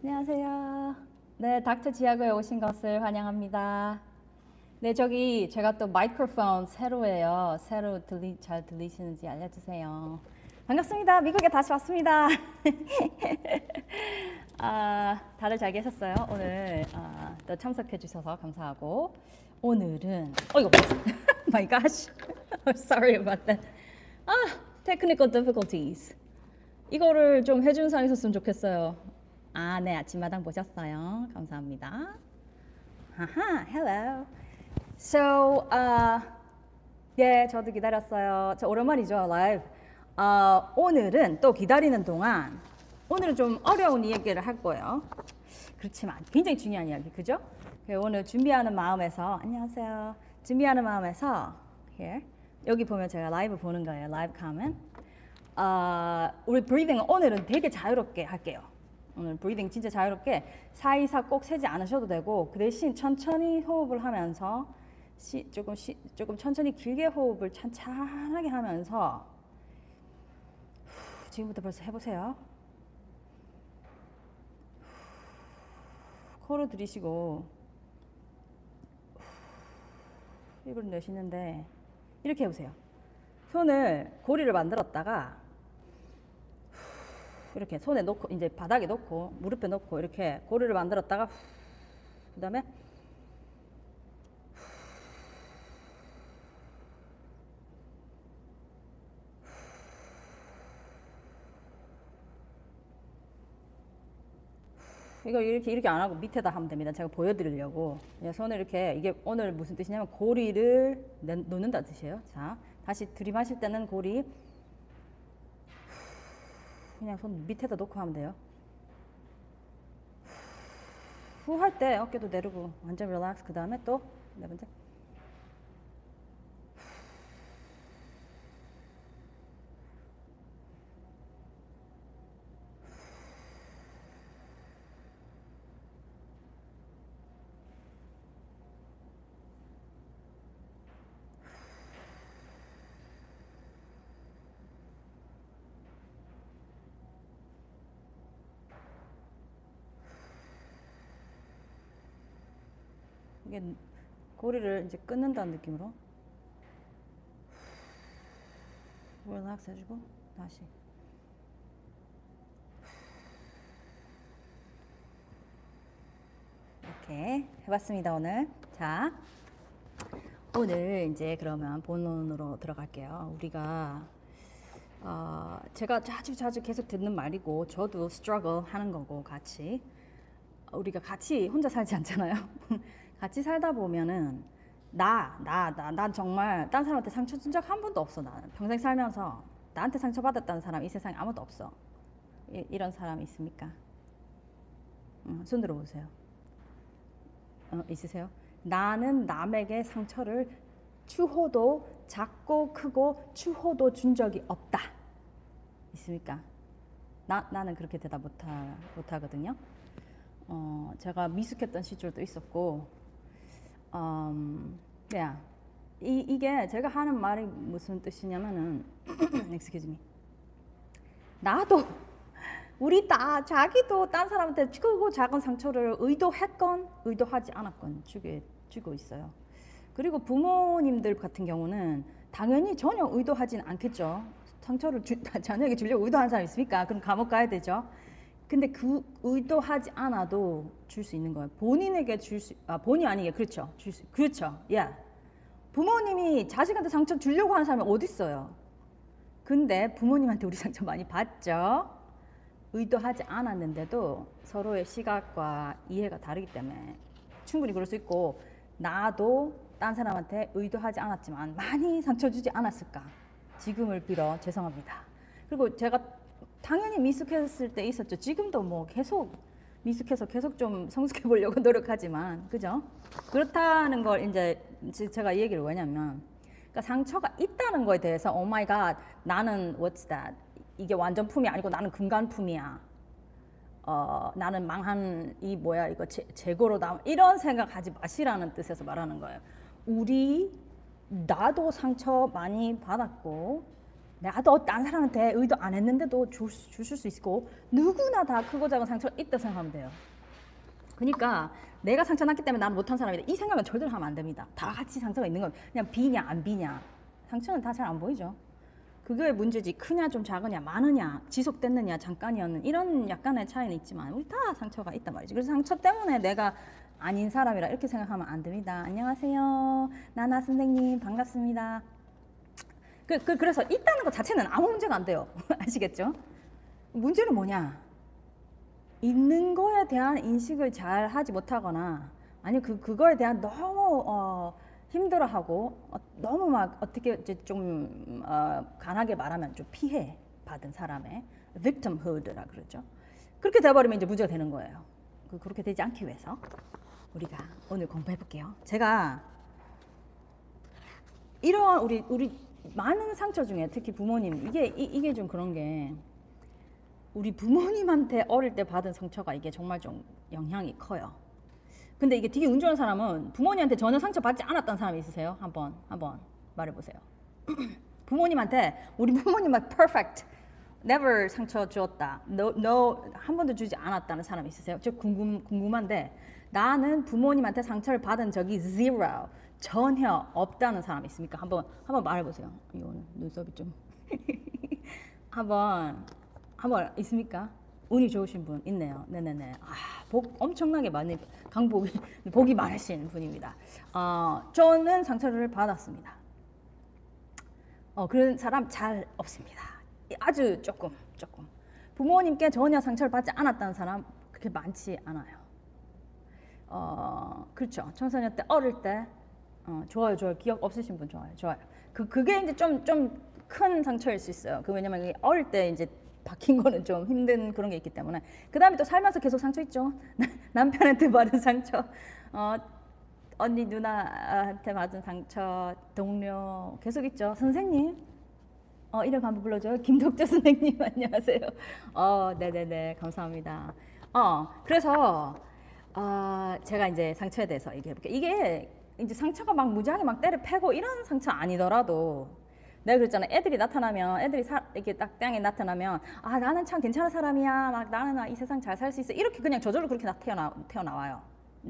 안녕하세요. 네, 닥터 지하고에 오신 것을 환영합니다. 네, 저기 제가 또 마이크로폰 새로예요. 새로 들리, 잘 들리시는지 알려주세요. 반갑습니다. 미국에 다시 왔습니다. 아, 다들 잘 계셨어요? 오늘 아, 또 참석해 주셔서 감사하고 오늘은 어이구 my gosh I'm sorry about that 아 technical difficulties 이거를 좀 해주는 사람 있었으면 좋겠어요 아 네 아침마당 보셨어요 감사합니다 하하 hello so uh, 예 저도 기다렸어요 저 오랜만이죠 라이브 어, 오늘은 또 기다리는 동안 오늘은 좀 어려운 이야기를 할 거예요 그렇지만 굉장히 중요한 이야기 그죠? 그래서 오늘 준비하는 마음에서 안녕하세요. 준비하는 마음에서 here 여기 보면 제가 라이브 보는 거예요. live comment. 어, 우리 breathing 오늘은 되게 자유롭게 할게요. 오늘 breathing 진짜 자유롭게 사이사 꼭 세지 않으셔도 되고 그 대신 천천히 호흡을 하면서 시, 조금 시, 조금 천천히 길게 호흡을 찬찬하게 하면서 후, 지금부터 벌써 해보세요. 코로 들이쉬고 입을 내쉬는데 이렇게 해보세요. 손을 고리를 만들었다가 이렇게 손에 놓고 이제 바닥에 놓고 무릎에 놓고 이렇게 고리를 만들었다가 그다음에 이거 이렇게 이렇게 안 하고 밑에다 하면 됩니다. 제가 보여드리려고 예, 손을 이렇게 이게 오늘 무슨 뜻이냐면 고리를 내, 놓는다 뜻이에요. 자 다시 들이마실 때는 고리 그냥 손 밑에다 놓고 하면 돼요. 후 할 때 어깨도 내리고 완전 릴렉스 그 다음에 또 네 번째 이게 고리를 이제 끊는다는 느낌으로? 릴렉스 해주고 다시. 이렇게 해봤습니다 오늘. 자 오늘 이제 그러면 본론으로 들어갈게요. 우리가 어, 제가 자주 자주 계속 듣는 말이고 저도 struggle 하는 거고 같이. 우리가 같이 혼자 살지 않잖아요. 같이 살다 보면은 나, 나, 나, 난 정말 딴 사람한테 상처 준 적 한 번도 없어. 나는 평생 살면서 나한테 상처 받았다는 사람 이 세상에 아무도 없어. 이, 런 사람 있습니까? 어, 손 들어보세요. 어, 있으세요? 나는 남에게 상처를 추호도 작고 크고 추호도 준 적이 없다. 있습니까? 나, 나는 그렇게 대답 못하, 못하거든요. 어, 제가 미숙했던 시절도 있었고, 음, yeah. 이, 이게 제가 하는 말이 무슨 뜻이냐면은, excuse me. 나도, 우리 다, 자기도 딴 사람한테 크고 작은 상처를 의도했건, 의도하지 않았건 주게, 주고 있어요. 그리고 부모님들 같은 경우는 당연히 전혀 의도하진 않겠죠. 상처를 주, 자녀에게 주려고 의도하는 사람 있습니까? 그럼 감옥 가야 되죠. 근데 그 의도하지 않아도 줄 수 있는 거예요. 본인에게 줄 수, 아, 본이 아니게, 그렇죠. 줄 수, 그렇죠. 야. 부모님이 자식한테 상처 주려고 하는 사람이 어디 있어요? 근데 부모님한테 우리 상처 많이 받죠? 의도하지 않았는데도 서로의 시각과 이해가 다르기 때문에 충분히 그럴 수 있고, 나도 딴 사람한테 의도하지 않았지만 많이 상처 주지 않았을까? 지금을 빌어 죄송합니다. 그리고 제가 당연히 미숙했을 때 있었죠. 지금도 뭐 계속 미숙해서 계속 좀 성숙해 보려고 노력하지만 그죠? 그렇다는 걸 이제 제가 이 얘기를 왜냐면 그러니까 상처가 있다는 거에 대해서 oh my god 나는 what's that 이게 완전품이 아니고 나는 금간품이야. 어, 나는 망한 이 뭐야 이거 재, 재고로 나 이런 생각하지 마시라는 뜻에서 말하는 거예요. 우리 나도 상처 많이 받았고 내가 또 다른 사람한테 의도 안 했는데도 줄, 수- 주실 수 있고 누구나 다 크고 작은 상처가 있다 생각하면 돼요. 그러니까 내가 상처 났기 때문에 나는 못한 사람이다. 이 생각은 절대로 하면 안 됩니다. 다 같이 상처가 있는 건 그냥 비냐 안 비냐. 상처는 다 잘 안 보이죠. 그게 문제지 크냐 좀 작으냐 많으냐 지속됐느냐 잠깐이었는 이런 약간의 차이는 있지만 우리 다 상처가 있단 말이지. 그래서 상처 때문에 내가 아닌 사람이라 이렇게 생각하면 안 됩니다. 안녕하세요. 나나 선생님 반갑습니다. 그, 그, 그래서 있다는 것 자체는 아무 문제가 안 돼요. 아시겠죠? 문제는 뭐냐? 있는 거에 대한 인식을 잘 하지 못하거나 아니 그 그거에 대한 너무 어, 힘들어하고 어, 너무 막 어떻게 이제 좀 어, 간하게 말하면 좀 피해 받은 사람의 victimhood라 그러죠. 그렇게 돼버리면 이제 문제가 되는 거예요. 그 그렇게 되지 않기 위해서 우리가 오늘 공부해 볼게요. 제가 이런 우리 우리 많은 상처 중에 특히 부모님 이게 이, 이게 좀 그런 게 우리 부모님한테 어릴 때 받은 상처가 이게 정말 좀 영향이 커요. 근데 이게 되게 운 좋은 사람은 부모님한테 전혀 상처 받지 않았던 사람이 있으세요? 한번 한번 말해 보세요. 부모님한테 우리 부모님은 perfect, never 상처 주었다. no, no 한 번도 주지 않았다는 사람이 있으세요? 저 궁금 궁금한데 나는 부모님한테 상처를 받은 적이 zero 전혀 없다는 사람 있습니까? 한번 한번 말해 보세요. 이거는 눈썹이 좀 한번 한번 있습니까? 운이 좋으신 분 있네요. 네네네. 아, 복 엄청나게 많이 강복이 복이 많으신 분입니다. 어, 저는 상처를 받았습니다. 어, 그런 사람 잘 없습니다. 아주 조금 조금 부모님께 전혀 상처를 받지 않았다는 사람 그렇게 많지 않아요. 어, 그렇죠. 청소년 때 어릴 때 어, 좋아요, 좋아요. 기억 없으신 분 좋아요, 좋아요. 그 그게 이제 좀 좀 큰 상처일 수 있어요. 그 왜냐면 어릴 때 이제 박힌 거는 좀 힘든 그런 게 있기 때문에 그 다음에 또 살면서 계속 상처 있죠. 남편한테 받은 상처, 어, 언니 누나한테 받은 상처, 동료 계속 있죠. 선생님, 어, 이름 한번 불러줘요. 김덕재 선생님 안녕하세요. 어, 네네네 감사합니다. 어, 그래서 어, 제가 이제 상처에 대해서 얘기해 볼게요. 이게 이제 상처가 막 무지하게 막 때려 패고 이런 상처 아니더라도 내가 그랬잖아. 애들이 나타나면 애들이 사, 이렇게 딱 땅에 나타나면 아 나는 참 괜찮은 사람이야. 막 나는 이 세상 잘 살 수 있어. 이렇게 그냥 저절로 그렇게 나 태어나 태어나와요.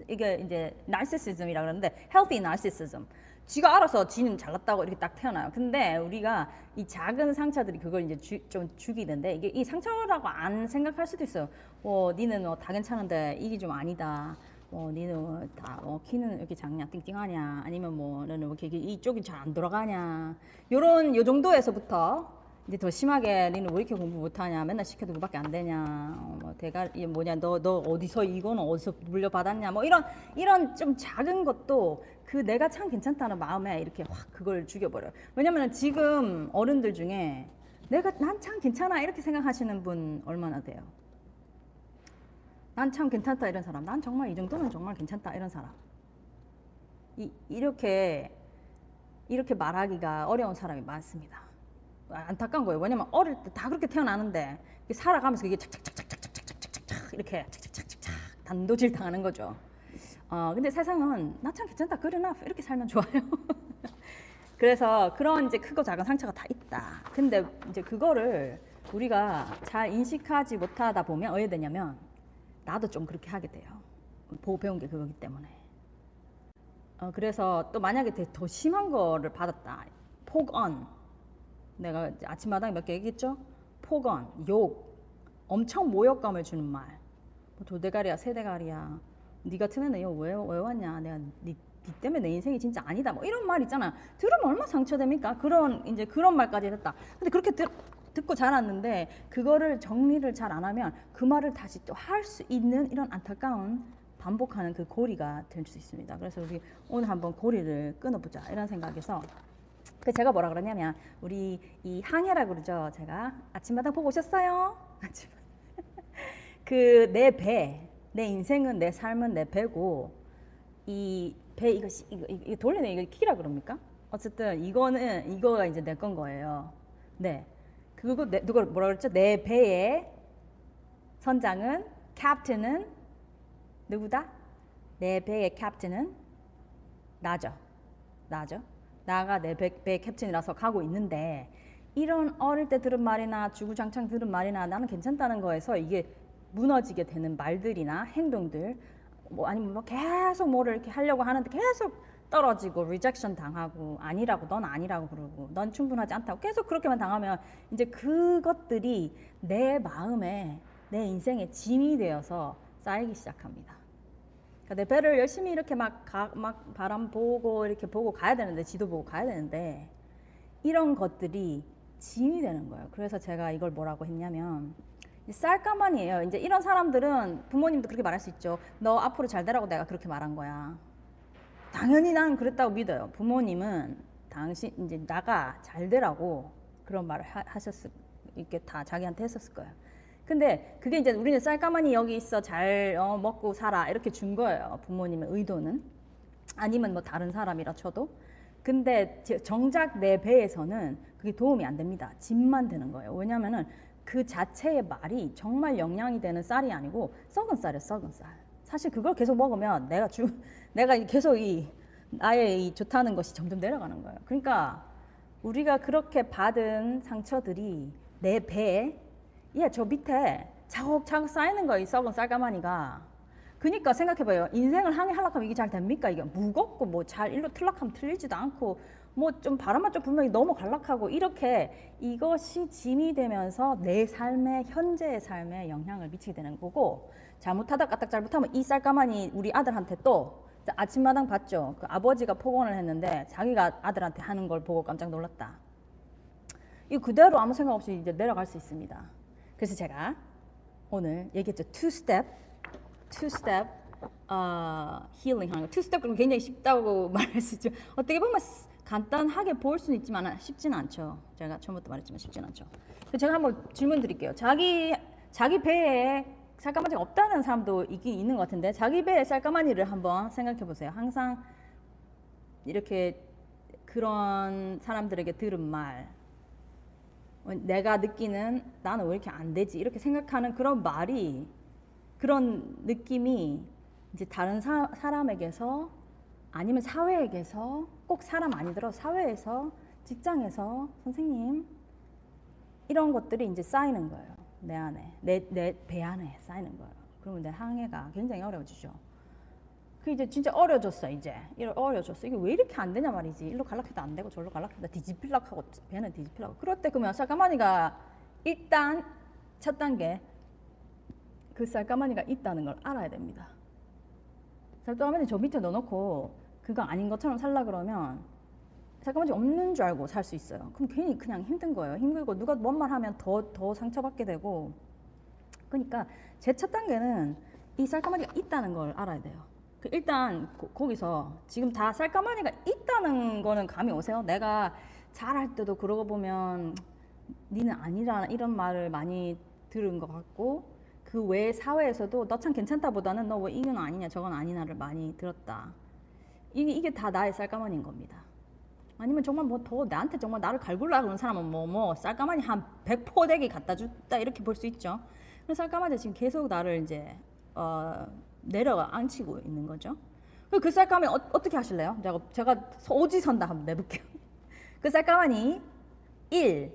이게 이제 narcissism이라 그러는데 healthy narcissism. 지가 알아서 지는 잘났다고 이렇게 딱 태어나요. 근데 우리가 이 작은 상처들이 그걸 이제 주, 좀 죽이는데 이게 이 상처라고 안 생각할 수도 있어요. 어, 니는 어, 다 괜찮은데 이게 좀 아니다. 어, 니는 다 어, 키는 이렇게 작냐, 띵띵하냐, 아니면 뭐 너는 왜 이렇게 이쪽이 잘 안 돌아가냐. 요런 요 정도에서부터 이제 더 심하게 니는 왜 이렇게 공부 못하냐, 맨날 시켜도 그밖에 안 되냐, 어, 뭐 대가 이 뭐냐, 너 너 어디서 이거는 어디서 물려받았냐, 뭐 이런 이런 좀 작은 것도 그 내가 참 괜찮다는 마음에 이렇게 확 그걸 죽여버려요. 왜냐면 지금 어른들 중에 내가 난 참 괜찮아 이렇게 생각하시는 분 얼마나 돼요? 난 참 괜찮다 이런 사람, 난 정말 이 정도면 정말 괜찮다 이런 사람. 이, 이렇게 이렇게 말하기가 어려운 사람이 많습니다. 안타까운 거예요. 왜냐면 어릴 때 다 그렇게 태어나는데 살아가면서 이게 착착착착착착착착 이렇게 착착착착착 단도질 당하는 거죠. 어 근데 세상은 나 참 괜찮다, enough 이렇게 살면 좋아요. 그래서 그런 이제 크고 작은 상처가 다 있다. 근데 이제 그거를 우리가 잘 인식하지 못하다 보면 어떻게 되냐면 나도 좀 그렇게 하게 돼요. 보고 배운 게 그거기 때문에. 어, 그래서 또 만약에 더- 더 심한 거를 받았다. 폭언. 내가 이제 아침마당에 몇개 얘기했죠? 폭언, 욕, 엄청 모욕감을 주는 말. 뭐 도대가리야, 세 대가리야. 네 같은 애는 왜, 왜 왔냐? 내가 네, 네 때문에 내 인생이 진짜 아니다. 뭐 이런 말 있잖아. 들으면 얼마나 상처됩니까? 그런 이제 그런 말까지 했다. 근데 그렇게 들, 듣고 자랐는데 그거를 정리를 잘 안 하면 그 말을 다시 또 할 수 있는 이런 안타까운 반복하는 그 고리가 될 수 있습니다. 그래서 우리 오늘 한번 고리를 끊어보자 이런 생각에서 그 제가 뭐라 그러냐면 우리 이 항해라고 그러죠. 제가 아침마당 보고 오셨어요? 아침 그 내 배, 내 인생은 내 삶은 내 배고 이 배 이거 씨- 이거, 이거, 돌리는 이거 키라 그럽니까? 어쨌든 이거는 이거가 이제 내 건 거예요. 네. 그거 내, 누가 뭐라 그랬죠? 내 배의 선장은 캡틴은 누구다? 내 배의 캡틴은 나죠. 나죠. 나가 내 배, 배의 캡틴이라서 가고 있는데 이런 어릴 때 들은 말이나 주구장창 들은 말이나 나는 괜찮다는 거에서 이게 무너지게 되는 말들이나 행동들 뭐 아니면 뭐 계속 뭐를 이렇게 하려고 하는데 계속 떨어지고 rejection 당하고 아니라고 넌 아니라고 그러고 넌 충분하지 않다고 계속 그렇게만 당하면 이제 그것들이 내 마음에 내 인생의 짐이 되어서 쌓이기 시작합니다. 그러니까 내 배를 열심히 이렇게 막, 가, 막 바람 보고 이렇게 보고 가야 되는데 지도 보고 가야 되는데 이런 것들이 짐이 되는 거예요. 그래서 제가 이걸 뭐라고 했냐면 쌀가만이에요. 이제 이런 사람들은 부모님도 그렇게 말할 수 있죠. 너 앞으로 잘 되라고 내가 그렇게 말한 거야. 당연히 난 그랬다고 믿어요. 부모님은 당신 이제 나가 잘 되라고 그런 말을 하, 하셨을 이렇게 다 자기한테 했었을 거예요. 근데 그게 이제 우리는 쌀가만히 여기 있어 잘 어, 먹고 살아 이렇게 준 거예요. 부모님의 의도는 아니면 뭐 다른 사람이라 쳐도. 근데 정작 내 배에서는 그게 도움이 안 됩니다. 짐만 되는 거예요. 왜냐면은 그 자체의 말이 정말 영양이 되는 쌀이 아니고 썩은 쌀이에요. 썩은 쌀. 사실 그걸 계속 먹으면 내가 주 내가 계속 이 나의 이 좋다는 것이 점점 내려가는 거예요. 그러니까 우리가 그렇게 받은 상처들이 내 배에 예, 저 밑에 차곡차곡 쌓이는 거예요. 이 썩은 쌀가마니가. 그니까 생각해봐요. 인생을 항해하려면 이게 잘 됩니까? 이게 무겁고 뭐 잘 일로 틀락하면 틀리지도 않고 뭐 좀 바람만 좀 분명히 너무 갈락하고 이렇게 이것이 짐이 되면서 내 삶의 현재의 삶에 영향을 미치게 되는 거고 잘못하다 까딱 잘못하면 이 쌀가마니 우리 아들한테 또 아침마당 봤죠. 그 아버지가 폭언을 했는데 자기가 아들한테 하는 걸 보고 깜짝 놀랐다. 이 그대로 아무 생각 없이 이제 내려갈 수 있습니다. 그래서 제가 오늘 얘기했죠. two step, two step 어, 힐링 하는 거. two step 그럼 굉장히 쉽다고 말할 수 있죠. 어떻게 보면 간단하게 볼 수는 있지만 쉽지는 않죠. 제가 처음부터 말했지만 쉽지는 않죠. 제가 한번 질문 드릴게요. 자기 자기 배에 쌀가마니가 없다는 사람도 있긴 있는 것 같은데 자기 배에 쌀가마니를 한번 생각해 보세요. 항상 이렇게 그런 사람들에게 들은 말, 내가 느끼는 나는 왜 이렇게 안 되지 이렇게 생각하는 그런 말이 그런 느낌이 이제 다른 사, 사람에게서 아니면 사회에게서 꼭 사람 아니더라도 사회에서 직장에서 선생님 이런 것들이 이제 쌓이는 거예요. 내 안에. 내 내 배 안에 쌓이는 거예요. 그러면 내 항해가 굉장히 어려워지죠. 그 이제 진짜 어려졌어 이제. 이러 어려졌어. 이게 왜 이렇게 안 되냐 말이지. 일로 갈락해도 안 되고 절로 갈락해도 뒤집힐락 하고 배는 뒤집힐라고. 그럴 때 그러면 쌀가마니가 일단 첫 단계 그 쌀가마니가 있다는 걸 알아야 됩니다 쌀가마니 저 밑에 넣어놓고 그거 아닌 것처럼 살라 그러면 쌀가마니 없는 줄 알고 살 수 있어요. 그럼 괜히 그냥 힘든 거예요. 힘들고 누가 뭔 말 하면 더 더 상처받게 되고. 그러니까 제 첫 단계는 이 쌀가마니가 있다는 걸 알아야 돼요. 그 일단 고, 거기서 지금 다 쌀가마니가 있다는 거는 감이 오세요? 내가 잘할 때도 그러고 보면 니는 아니라 이런 말을 많이 들은 것 같고 그 외 사회에서도 너 참 괜찮다 보다는 너왜 이건 아니냐 저건 아니냐를 많이 들었다. 이게, 이게 다 나의 쌀가마니인 겁니다. 아니면 정말 뭐 더 나한테 정말 나를 갈굴라 그러는 사람은 뭐뭐 뭐 쌀가마니 한 100포대기 갖다 줬다 이렇게 볼 수 있죠. 그래서 쌀가마니 지금 계속 나를 이제 어 내려가 앉히고 있는 거죠. 그 쌀가마니 어, 떻게 하실래요? 제가, 제가 오지선다 한번 내볼게요. 그 쌀가마니 1.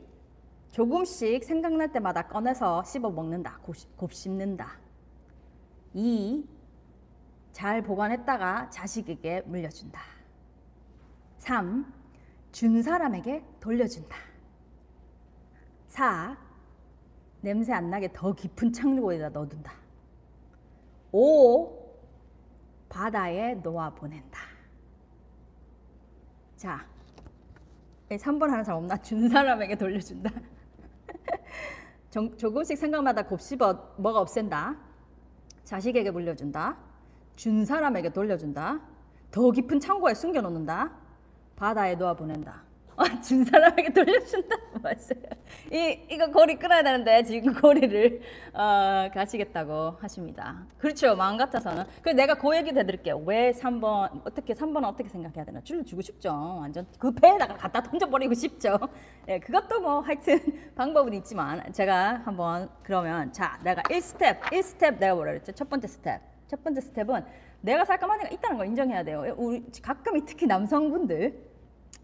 조금씩 생각날 때마다 꺼내서 씹어 먹는다. 곱, 씹는다. 2. 잘 보관했다가 자식에게 물려준다. 3. 준 사람에게 돌려준다. 4. 냄새 안 나게 더 깊은 창고에다 넣어둔다. 5. 바다에 놓아 보낸다. 자, 3번 하는 사람 없나? 준 사람에게 돌려준다. 조금씩 생각마다 곱씹어 뭐가 없앤다. 자식에게 물려준다. 준 사람에게 돌려준다. 더 깊은 창고에 숨겨놓는다. 바다에 놓아 보낸다. 아, 준 사람에게 돌려준다. 맞아요. 이, 이거 고리 끊어야 되는데 지금 고리를 어, 가시겠다고 하십니다. 그렇죠. 마음 같아서는. 그래서 내가 그 얘기 해드릴게요. 왜 3번, 어떻게, 3번은 어떻게 생각해야 되나. 돌려주고 싶죠. 완전 그 배에다가 갖다 던져버리고 싶죠. 예, 그것도 뭐 하여튼 방법은 있지만 제가 한번 그러면 자, 내가 1스텝, 1스텝 내가 뭐라 그랬죠? 첫 번째 스텝. 첫 번째 스텝은 내가 쌀가마니가 있다는 걸 인정해야 돼요. 우리 가끔 특히 남성분들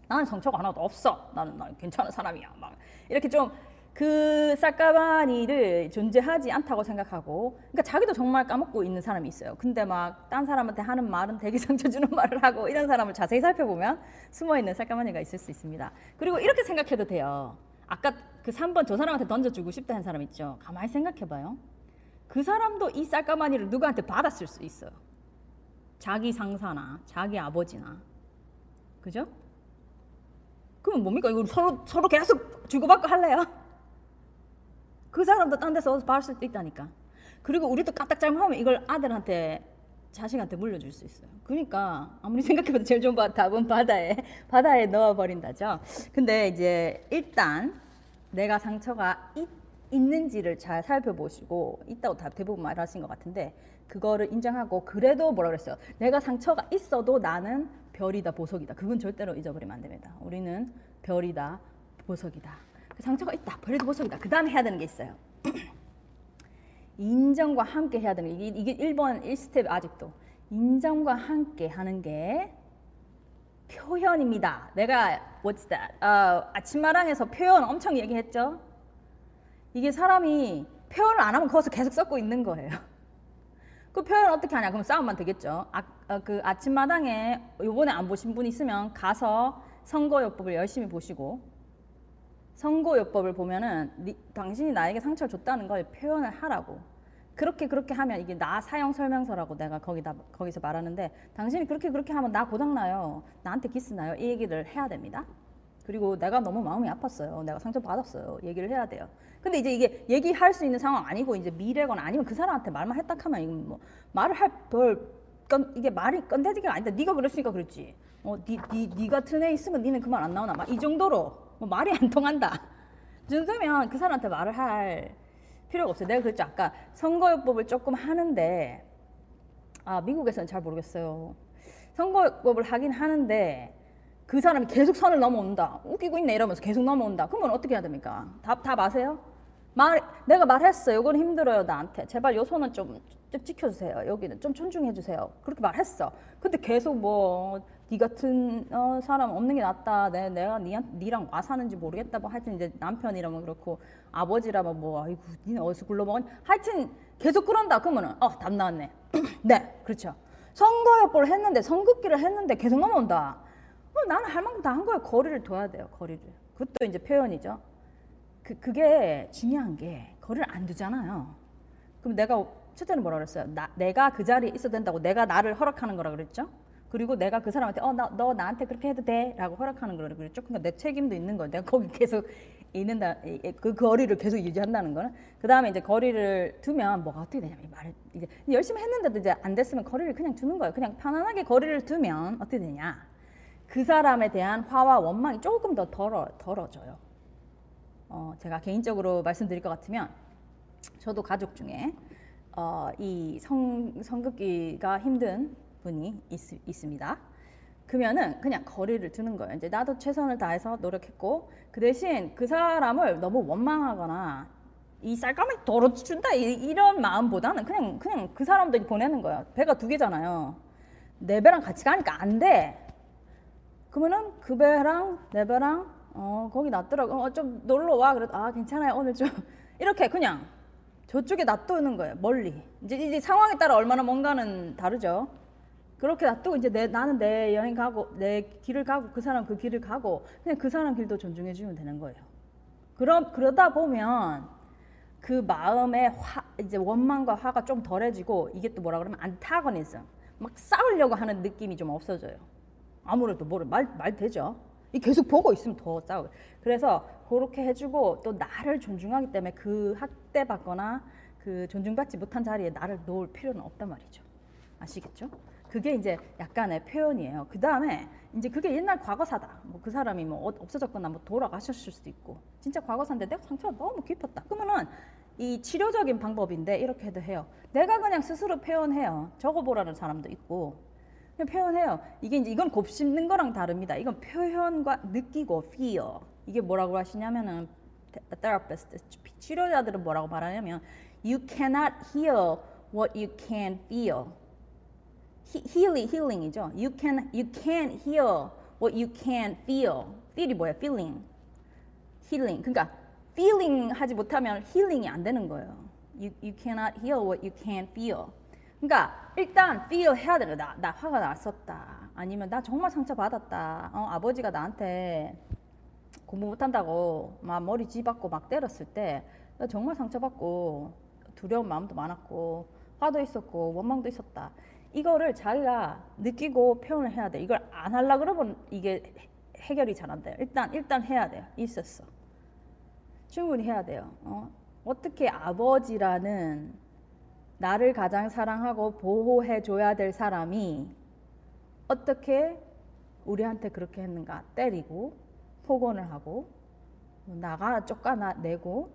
나는 상처가 하나도 없어. 나는 나는 괜찮은 사람이야. 막 이렇게 좀그 쌀까마니를 존재하지 않다고 생각하고 그러니까 자기도 정말 까먹고 있는 사람이 있어요. 근데 막 딴 사람한테 하는 말은 되게 상처 주는 말을 하고 이런 사람을 자세히 살펴보면 숨어 있는 쌀까마니가 있을 수 있습니다. 그리고 이렇게 생각해도 돼요. 아까 그 3번 저 사람한테 던져주고 싶다 한 사람 있죠. 가만히 생각해봐요. 그 사람도 이 쌀까마니를 누구한테 받았을 수 있어요. 자기 상사나 자기 아버지나 그죠? 그러면 뭡니까? 이거 서로 서로 계속 주고받고 할래요? 그 사람도 딴 데서 받을 수도 있다니까. 그리고 우리도 까딱 잘못하면 이걸 아들한테 자식한테 물려줄 수 있어요. 그러니까 아무리 생각해봐도 제일 좋은 답은 바다에 바다에 넣어버린다죠. 근데 이제 일단 내가 상처가 있, 있는지를 잘 살펴보시고 있다고 다 대부분 말하신 것 같은데 그거를 인정하고 그래도 뭐라 그랬어요. 내가 상처가 있어도 나는 별이다 보석이다. 그건 절대로 잊어버리면 안 됩니다. 우리는 별이다 보석이다. 그 상처가 있다. 별이다 보석이다. 그 다음에 해야 되는 게 있어요. 인정과 함께 해야 되는 게 이게, 이게 1번 1스텝 아직도 인정과 함께 하는 게 표현입니다. 내가 what's that? 어, 아침마당에서 표현 엄청 얘기했죠. 이게 사람이 표현을 안 하면 거기서 계속 썩고 있는 거예요. 그 표현 어떻게 하냐? 그럼 싸움만 되겠죠. 아, 어, 그 아침마당에 요번에 안 보신 분 있으면 가서 선거요법을 열심히 보시고 선거요법을 보면은 니, 당신이 나에게 상처를 줬다는 걸 표현을 하라고. 그렇게 그렇게 하면 이게 나 사용 설명서라고 내가 거기다 거기서 말하는데 당신이 그렇게 그렇게 하면 나 고장 나요. 나한테 기스 나요. 이 얘기를 해야 됩니다. 그리고 내가 너무 마음이 아팠어요. 내가 상처 받았어요. 얘기를 해야 돼요. 근데 이제 이게 얘기할 수 있는 상황 아니고 이제 미래거나 아니면 그 사람한테 말만 했다 하면 이건 뭐 말을 할별 이게 말이 건대지가 아니다. 네가 그랬으니까 그랬지. 어, 니, 니, 니 같은 애 있으면 니는 그 말 안 나오나? 막 이 정도로 뭐 말이 안 통한다. 이 정도면 그 사람한테 말을 할 필요가 없어요. 내가 그랬죠. 아까 선거요법을 조금 하는데 아 미국에서는 잘 모르겠어요. 선거요법을 하긴 하는데 그 사람이 계속 선을 넘어온다. 웃기고 있네 이러면서 계속 넘어온다. 그러면 어떻게 해야 됩니까? 답, 답 아세요? 말, 내가 말했어. 요건 힘들어요, 나한테. 제발 요 손은 좀, 좀 지켜주세요. 여기는 좀 존중해주세요. 그렇게 말했어. 근데 계속 뭐, 니 같은 어, 사람 없는 게 낫다. 내, 내가 니, 니랑 와 사는지 모르겠다. 뭐 하여튼 이제 남편이라면 그렇고, 아버지라면 뭐, 아이고, 니는 어디서 굴러먹었니? 하여튼 계속 그런다. 그러면은, 어, 답 나왔네. 네, 그렇죠. 선거협보를 했는데, 선긋기를 했는데 계속 넘어온다. 그럼 나는 할 만큼 다 한 거예요. 거리를 둬야 돼요, 거리를. 그것도 이제 표현이죠. 그, 그게 중요한 게 거리를 안 두잖아요. 그럼 내가 첫째는 뭐라 그랬어요? 나, 내가 그 자리에 있어도 된다고 내가 나를 허락하는 거라 그랬죠? 그리고 내가 그 사람한테 어, 나, 너 나한테 그렇게 해도 돼? 라고 허락하는 거라 그랬죠? 그러니까 내 책임도 있는 거예요. 내가 거기 계속 있는다, 그 거리를 계속 유지한다는 거는. 그 다음에 이제 거리를 두면 뭐가 어떻게 되냐면 말을 이제 열심히 했는데도 이제 안 됐으면 거리를 그냥 두는 거예요. 그냥 편안하게 거리를 두면 어떻게 되냐? 그 사람에 대한 화와 원망이 조금 더 덜어, 덜어져요. 어, 제가 개인적으로 말씀드릴 것 같으면 저도 가족 중에 어, 이 성, 성극기가 힘든 분이 있, 있습니다. 그러면은 그냥 거리를 두는 거예요. 이제 나도 최선을 다해서 노력했고 그 대신 그 사람을 너무 원망하거나 이 쌀감을 덜어준다 이 런 마음보다는 그냥 그냥 그 사람들이 보내는 거예요. 배가 두 개잖아요. 내 배랑 같이 가니까 안 돼. 그러면은 그 배랑 내 배랑 어 거기 놨더라고. 어, 좀 놀러 와. 그래도 아 괜찮아요. 오늘 좀 이렇게 그냥 저쪽에 놔두는 거예요 멀리. 이제 이제 상황에 따라 얼마나 뭔가는 다르죠. 그렇게 놔두고 이제 내, 나는 내 여행 가고 내 길을 가고 그 사람 그 길을 가고 그냥 그 사람 길도 존중해 주면 되는 거예요. 그럼 그러다 보면 그 마음의 화 이제 원망과 화가 좀 덜해지고 이게 또 뭐라 그러면 안타거니즘. 막 싸우려고 하는 느낌이 좀 없어져요 아무래도 뭐를 말, 말 되죠 계속 보고 있으면 더 싸우고. 그래서 그렇게 해주고 또 나를 존중하기 때문에 그 학대받거나 그 존중받지 못한 자리에 나를 놓을 필요는 없단 말이죠. 아시겠죠? 그게 이제 약간의 표현이에요. 그 다음에 이제 그게 옛날 과거사다. 뭐 그 사람이 뭐 없어졌거나 뭐 돌아가셨을 수도 있고 진짜 과거사인데 내가 상처가 너무 깊었다. 그러면은 이 치료적인 방법인데 이렇게도 해요. 내가 그냥 스스로 표현해요. 적어보라는 사람도 있고 표현해요. 이게 이제 이건 곱씹는 거랑 다릅니다. 이건 표현과 느끼고 feel. 이게 뭐라고 하시냐면은 therapist 치료자들은 뭐라고 말하냐면 you cannot heal what you can feel. healing healing이죠. You can you can heal what you can feel. feel이 뭐야? feeling. healing. 그러니까 feeling 하지 못하면 healing이 안 되는 거예요. You, you cannot heal what you can feel. 그러니까 일단 feel 해야 돼요. 나, 나 화가 났었다. 아니면 나 정말 상처받았다. 어, 아버지가 나한테 공부 못한다고 막 머리 쥐박고 막 때렸을 때 나 정말 상처받고 두려운 마음도 많았고 화도 있었고 원망도 있었다. 이거를 자기가 느끼고 표현을 해야 돼. 이걸 안 하려 그러면 이게 해- 해결이 잘 안 돼요. 일단 일단 해야 돼요. 있었어. 충분히 해야 돼요. 어? 어떻게 아버지라는 나를 가장 사랑하고 보호해 줘야 될 사람이 어떻게 우리한테 그렇게 했는가? 때리고 폭언을 하고 뭐 나가 쫓아내고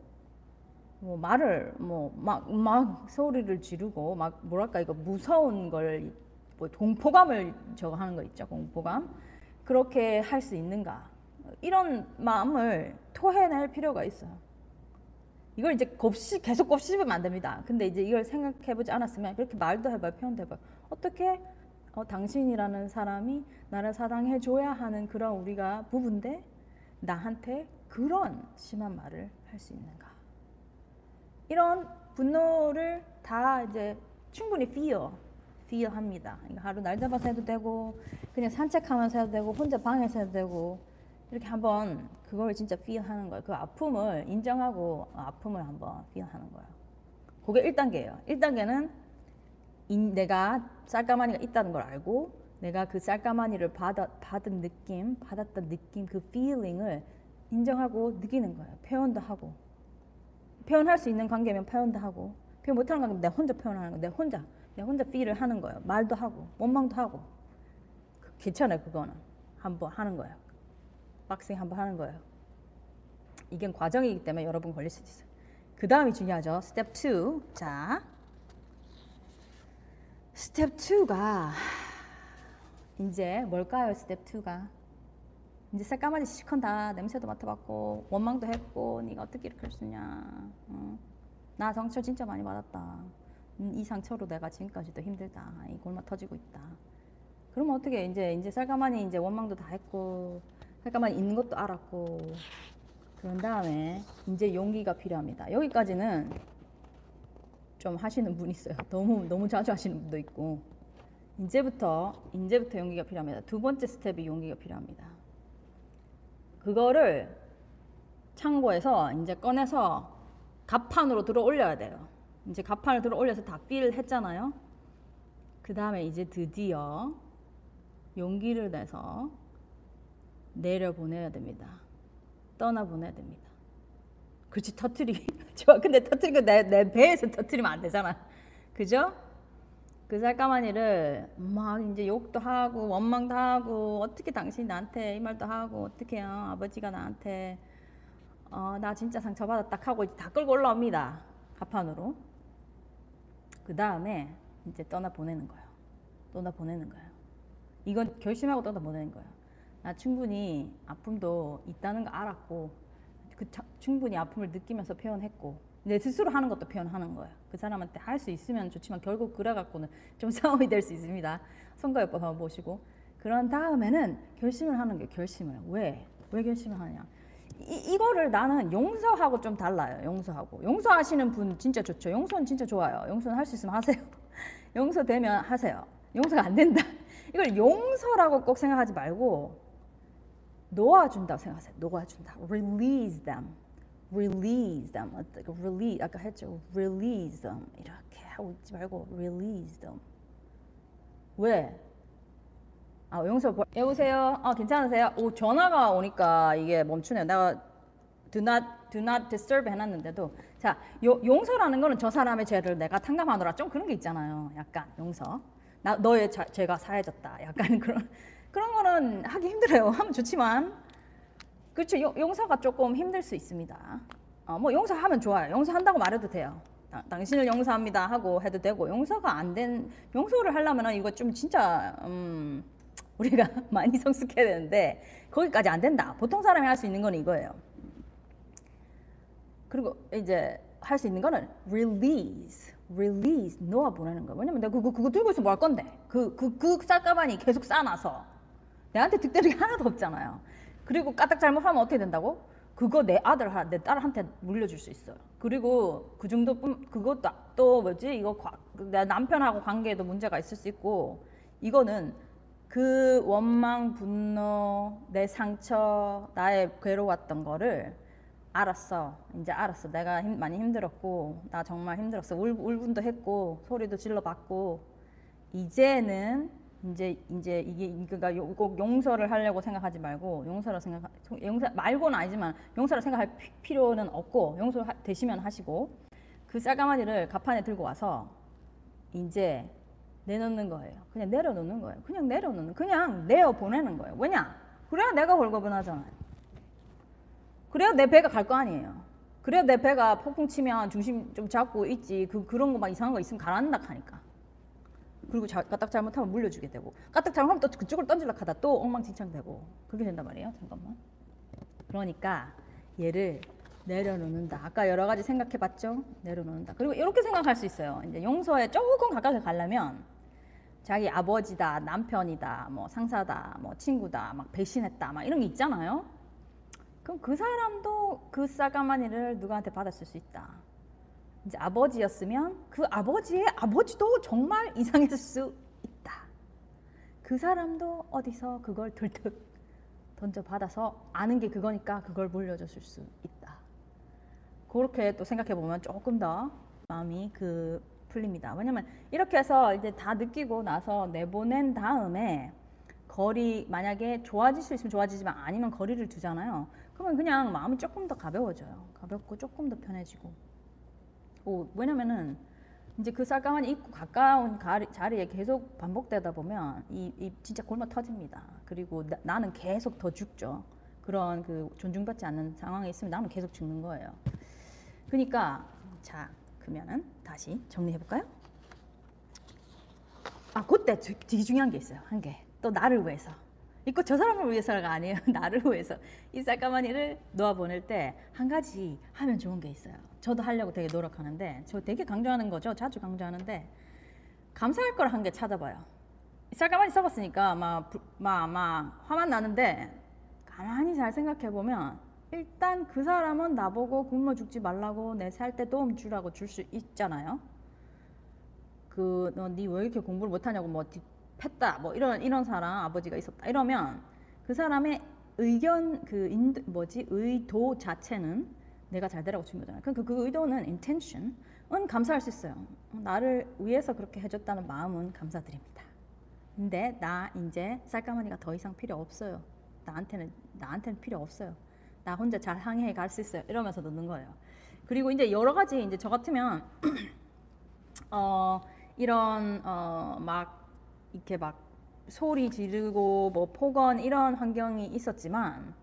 뭐 말을 뭐막막 소리를 지르고 막 뭐랄까 이거 무서운 걸 뭐 공포감을 저거 하는 거 있죠 공포감? 그렇게 할 수 있는가? 이런 마음을 토해낼 필요가 있어요. 이걸 이제 곱씹 계속 곱씹으면 안 됩니다. 근데 이제 이걸 생각해보지 않았으면 그렇게 말도 해봐요, 표현도 해봐요. 어떻게 어, 당신이라는 사람이 나를 사랑해줘야 하는 그런 우리가 부부인데 나한테 그런 심한 말을 할 수 있는가? 이런 분노를 다 이제 충분히 feel, feel 합니다. 이거 하루 날 잡아서 해도 되고, 그냥 산책하면서 해도 되고, 혼자 방에서 해도 되고, 이렇게 한번 그걸 진짜 feel 하는 거예요. 그 아픔을 인정하고 아픔을 한번 feel 하는 거예요. 그게 1단계예요. 1단계는 내가 쌀가마니가 있다는 걸 알고 내가 그 쌀가마니를 받아, 받은 느낌, 받았던 느낌, 그 feeling을 인정하고 느끼는 거예요. 표현도 하고. 표현할 수 있는 관계면 표현도 하고 표현 못하는 관계면 내 혼자 표현하는 거, 내 혼자 내 혼자 feel을 하는 거예요. 말도 하고 원망도 하고 그- 괜찮아요. 그거는 한번 하는 거예요. boxing 한번 하는 거예요. 이게 과정이기 때문에 여러분 걸릴 수도 있어요. 그 다음이 중요하죠. 스텝 2. 자, 스텝 2가 이제 뭘까요? 스텝 2가 이제 새까마지 시컨 다 냄새도 맡아봤고 원망도 했고 네가 어떻게 이렇게 할 수 있냐 어? 나 상처 진짜 많이 받았다 음, 이 상처로 내가 지금까지도 힘들다 이 곪아 터지고 있다 그러면 어떻게 이제 이제 쌀가마니 이제 원망도 다 했고 쌀가마니 있는 것도 알았고. 그런 다음에 이제 용기가 필요합니다. 여기까지는 좀 하시는 분 있어요. 너무 너무 자주 하시는 분도 있고. 이제부터 이제부터 용기가 필요합니다. 두 번째 스텝이 용기가 필요합니다. 그거를 창고에서 이제 꺼내서 갑판으로 들어 올려야 돼요. 이제 갑판을 들어 올려서 다 필 했잖아요. 그 다음에 이제 드디어 용기를 내서 내려 보내야 됩니다. 떠나 보내야 됩니다. 그렇지 터트리 좋아. 근데 터트리고 내, 내 배에서 터트리면 안 되잖아. 그죠? 그 쌀까마니를 막 이제 욕도 하고 원망도 하고 어떻게 당신이 나한테 이 말도 하고 어떻게요 아버지가 나한테 어, 나 진짜 상처받았다 하고 다 끌고 올라옵니다 가판으로 그 다음에 이제 떠나 보내는 거예요 떠나 보내는 거예요 이건 결심하고 떠나 보내는 거예요 나 충분히 아픔도 있다는 거 알았고 그 차- 충분히 아픔을 느끼면서 표현했고 내 스스로 하는 것도 표현하는 거예요. 그 사람한테 할 수 있으면 좋지만 결국 그래 갖고는 좀 싸움이 될 수 있습니다. 선거요법 한번 보시고 그런 다음에는 결심을 하는 게 결심을 왜? 왜 결심을 하냐? 이, 이거를 나는 용서하고 좀 달라요. 용서하고 용서하시는 분 진짜 좋죠. 용서는 진짜 좋아요. 용서는 할 수 있으면 하세요. 용서되면 하세요. 용서가 안 된다. 이걸 용서라고 꼭 생각하지 말고 놓아준다고 생각하세요. 놓아준다. Release them. Release them. 어떻게 release 아까 했죠. Release them. 이렇게 하고 있지 말고 release them. 왜? 아 용서 보- 여보세요. 아 괜찮으세요? 오 전화가 오니까 이게 멈추네요. 내가 do not do not disturb 해놨는데도 자 요, 용서라는 거는 저 사람의 죄를 내가 탕감하노라 좀 그런 게 있잖아요. 약간 용서. 나 너의 자, 죄가 사해졌다. 약간 그런 그런 거는 하기 힘들어요. 하면 좋지만 그렇죠. 용, 용서가 조금 힘들 수 있습니다. 어, 뭐 용서하면 좋아요. 용서한다고 말해도 돼요. 당- 당신을 용서합니다 하고 해도 되고 용서가 안 된 용서를 하려면 이거 좀 진짜 음, 우리가 많이 성숙해야 되는데 거기까지 안 된다. 보통 사람이 할 수 있는 건 이거예요. 그리고 이제 할 수 있는 거는 release, release 놓아 보내는 거예요. 왜냐면 내가 그거 그거 들고 있으면 뭐할 건데? 그 그그 쌀가방이 계속 쌓아놔서 내한테 득되는 게 하나도 없잖아요. 그리고 까딱 잘못하면 어떻게 된다고? 그거 내 아들, 내 딸한테 물려줄 수 있어요. 그리고 그 정도 뿐 그것도 또 뭐지? 이거 과, 내 남편하고 관계에도 문제가 있을 수 있고 이거는 그 원망, 분노, 내 상처, 나의 괴로웠던 거를 알았어. 이제 알았어. 내가 힘, 많이 힘들었고 나 정말 힘들었어. 울, 울분도 했고 소리도 질러봤고 이제는 이제 이제 이게 그러니까 요- 꼭 용서를 하려고 생각하지 말고 용서를 생각 용서 말고는 아니지만 용서를 생각할 피- 필요는 없고 용서 하- 되시면 하시고 그 쌀가마니를 갑판에 들고 와서 이제 내놓는 거예요. 그냥 내려놓는 거예요. 그냥 내려놓는 그냥 내어 보내는 거예요. 왜냐? 그래야 내가 홀거분하잖아요. 그래야 내 배가 갈 거 아니에요. 그래야 내 배가 폭풍 치면 중심 좀 잡고 있지. 그 그런 거 막 이상한 거 있으면 가라앉는다 하니까. 그리고 자, 까딱 잘못하면 물려주게 되고 까딱 잘못하면 또 그쪽을 던질라 하다 또 엉망진창 되고 그렇게 된단 말이에요. 잠깐만. 그러니까 얘를 내려놓는다. 아까 여러 가지 생각해 봤죠? 내려놓는다. 그리고 이렇게 생각할 수 있어요. 이제 용서에 조금 가깝게 가려면 자기 아버지다, 남편이다, 뭐 상사다, 뭐 친구다, 막 배신했다, 막 이런 게 있잖아요. 그럼 그 사람도 그 쌀가마니를 누구한테 받았을 수 있다. 이제 아버지였으면 그 아버지의 아버지도 정말 이상했을 수 있다. 그 사람도 어디서 그걸 들득 던져 받아서 아는 게 그거니까 그걸 물려줬을 수 있다. 그렇게 또 생각해 보면 조금 더 마음이 그 풀립니다. 왜냐면 이렇게 해서 이제 다 느끼고 나서 내보낸 다음에 거리 만약에 좋아질 수 있으면 좋아지지만 아니면 거리를 두잖아요. 그러면 그냥 마음이 조금 더 가벼워져요. 가볍고 조금 더 편해지고. 오, 왜냐면은 이제 그 쌀가만이 있고 가까운 가리, 자리에 계속 반복되다 보면 이, 이 진짜 골마 터집니다. 그리고 나, 는 계속 더 죽죠. 그런 그 존중받지 않는 상황에 있으면 나는 계속 죽는 거예요. 그러니까 자 그러면은 다시 정리해 볼까요? 아 그때 주- 되게 중요한 게 있어요. 한 개. 또 나를 위해서. 이거 저 사람을 위해서가 아니에요. 나를 위해서. 이 쌀가마니를 놓아 보낼 때 한 가지 하면 좋은 게 있어요. 저도 하려고 되게 노력하는데 저 되게 강조하는 거죠. 자주 강조하는데 감사할 걸 한 개 찾아봐요. 이 쌀가마니 써봤으니까 막, 부- 막, 막 화만 나는데 가만히 잘 생각해 보면 일단 그 사람은 나보고 굶어 죽지 말라고 내 살 때 도움 주라고 줄 수 있잖아요. 그 너 니 왜 이렇게 공부를 못하냐고 뭐 뒤- 팼다 뭐 이런 이런 사람 아버지가 있었다 이러면 그 사람의 의견 그 인, 뭐지 의도 자체는 내가 잘 되라고 준 거잖아요. 그러니까 그 의도는 intention은 감사할 수 있어요. 나를 위해서 그렇게 해줬다는 마음은 감사드립니다. 근데 나 이제 쌀가마니가 더 이상 필요 없어요. 나한테는 나한테는 필요 없어요. 나 혼자 잘 항해해 갈 수 있어요. 이러면서 넣는 거예요. 그리고 이제 여러 가지 이제 저 같으면 어 이런 어 막 이렇게 막 소리 지르고 뭐 폭언 이런 환경이 있었지만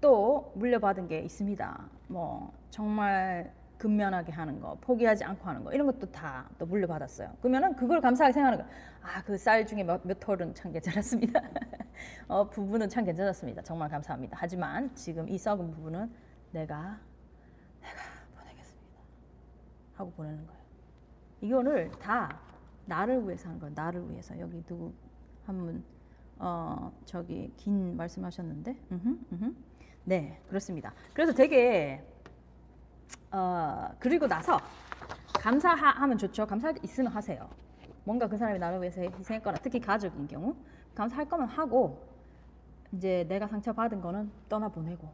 또 물려받은 게 있습니다. 뭐 정말 근면하게 하는 거, 포기하지 않고 하는 거 이런 것도 다 또 물려받았어요. 그러면은 그걸 감사하게 생각하는 거. 아 그 쌀 중에 몇, 몇 톨은 참 괜찮았습니다. 어 부분은 참 괜찮았습니다. 정말 감사합니다. 하지만 지금 이 썩은 부분은 내가 내가 보내겠습니다. 하고 보내는 거예요. 이거를 다 나를 위해서 하는 거예요. 나를 위해서 여기 누구 한분 어 저기 긴 말씀하셨는데, 음흠, 음흠. 네 그렇습니다. 그래서 되게 어 그리고 나서 감사하면 좋죠. 감사 있으면 하세요. 뭔가 그 사람이 나를 위해서 희생했거나 특히 가족인 경우 감사할 거면 하고 이제 내가 상처받은 거는 떠나 보내고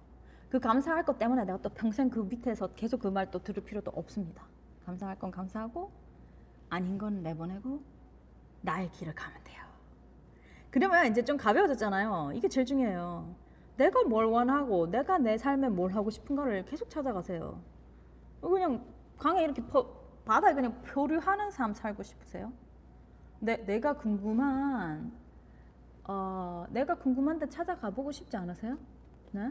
그 감사할 것 때문에 내가 또 평생 그 밑에서 계속 그 말 또 들을 필요도 없습니다. 감사할 건 감사하고 아닌 건 내보내고 나의 길을 가면 돼요. 그러면 이제 좀 가벼워졌잖아요. 이게 제일 중요해요. 내가 뭘 원하고 내가 내 삶에 뭘 하고 싶은 거를 계속 찾아가세요. 그냥 강에 이렇게 퍼, 바다에 그냥 표류하는 삶 살고 싶으세요? 내, 내가 궁금한 어, 내가 궁금한데 찾아가 보고 싶지 않으세요? 네?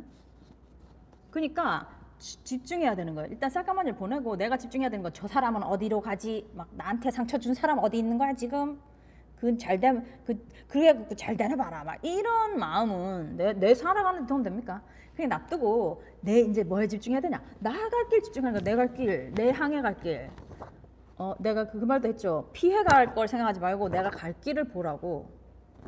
그러니까 지- 집중해야 되는 거예요. 일단 쌀가마니를 보내고 내가 집중해야 되는 거. 저 사람은 어디로 가지? 막 나한테 상처 준 사람 어디 있는 거야 지금? 그잘 되면 그 그래 그잘 되나 봐라. 막 이런 마음은 내, 내 살아가는 데 도움 됩니까? 그냥 놔두고 내 이제 뭐에 집중해야 되냐? 나갈 길 집중하는 거. 내 갈 길, 내 향해 갈 길. 어, 내가 그, 그 말도 했죠. 피해 갈 걸 생각하지 말고 내가 갈 길을 보라고.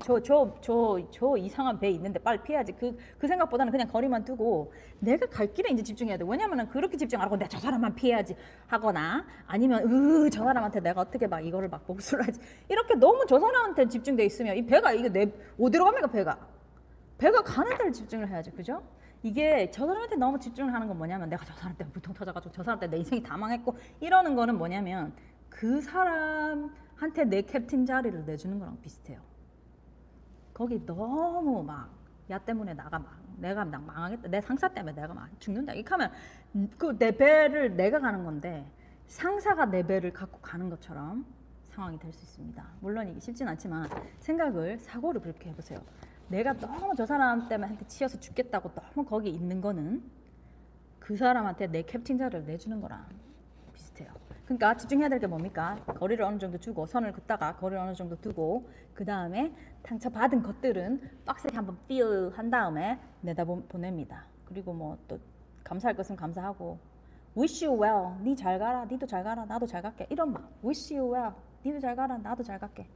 저 저 저 저 이상한 배 있는데 빨리 피해야지. 그 그 생각보다는 그냥 거리만 두고 내가 갈 길에 이제 집중해야 돼. 왜냐면은 그렇게 집중 안 하고 내가 저 사람만 피해야지 하거나 아니면 으 저 사람한테 내가 어떻게 막 이거를 막 복수를 하지? 이렇게 너무 저 사람한테 집중돼 있으면 이 배가 이게 내 어디로 갑니까 배가? 배가 가는 데를 집중을 해야지. 그죠? 이게 저 사람한테 너무 집중을 하는 건 뭐냐면 내가 저 사람 때문에 부통 터져가지고 저 사람 때문에 내 인생이 다 망했고 이러는 거는 뭐냐면 그 사람한테 내 캡틴 자리를 내주는 거랑 비슷해요. 거기 너무 막 야 때문에 나가 막 내가 막 망하겠다 내 상사 때문에 내가 막 죽는다 이렇게 하면 그 내 배를 내가 가는 건데 상사가 내 배를 갖고 가는 것처럼 상황이 될 수 있습니다. 물론 이게 쉽진 않지만 생각을 사고를 그렇게 해보세요. 내가 너무 저 사람 때문에 치여서 죽겠다고 너무 거기 있는 거는 그 사람한테 내 캡틴 자를 내주는 거랑. 그러니까 집중해야 될 게 뭡니까? 거리를 어느 정도 두고 선을 긋다가 거리를 어느 정도 두고 그 다음에 상처 받은 것들은 박스에 한번 feel 한 다음에 내다 보, 보냅니다. 그리고 뭐 또 감사할 것은 감사하고 wish you well, 니 잘 가라, 니도 잘 가라, 나도 잘 갈게 이런 마음. wish you well, 니도 잘 가라, 나도 잘 갈게.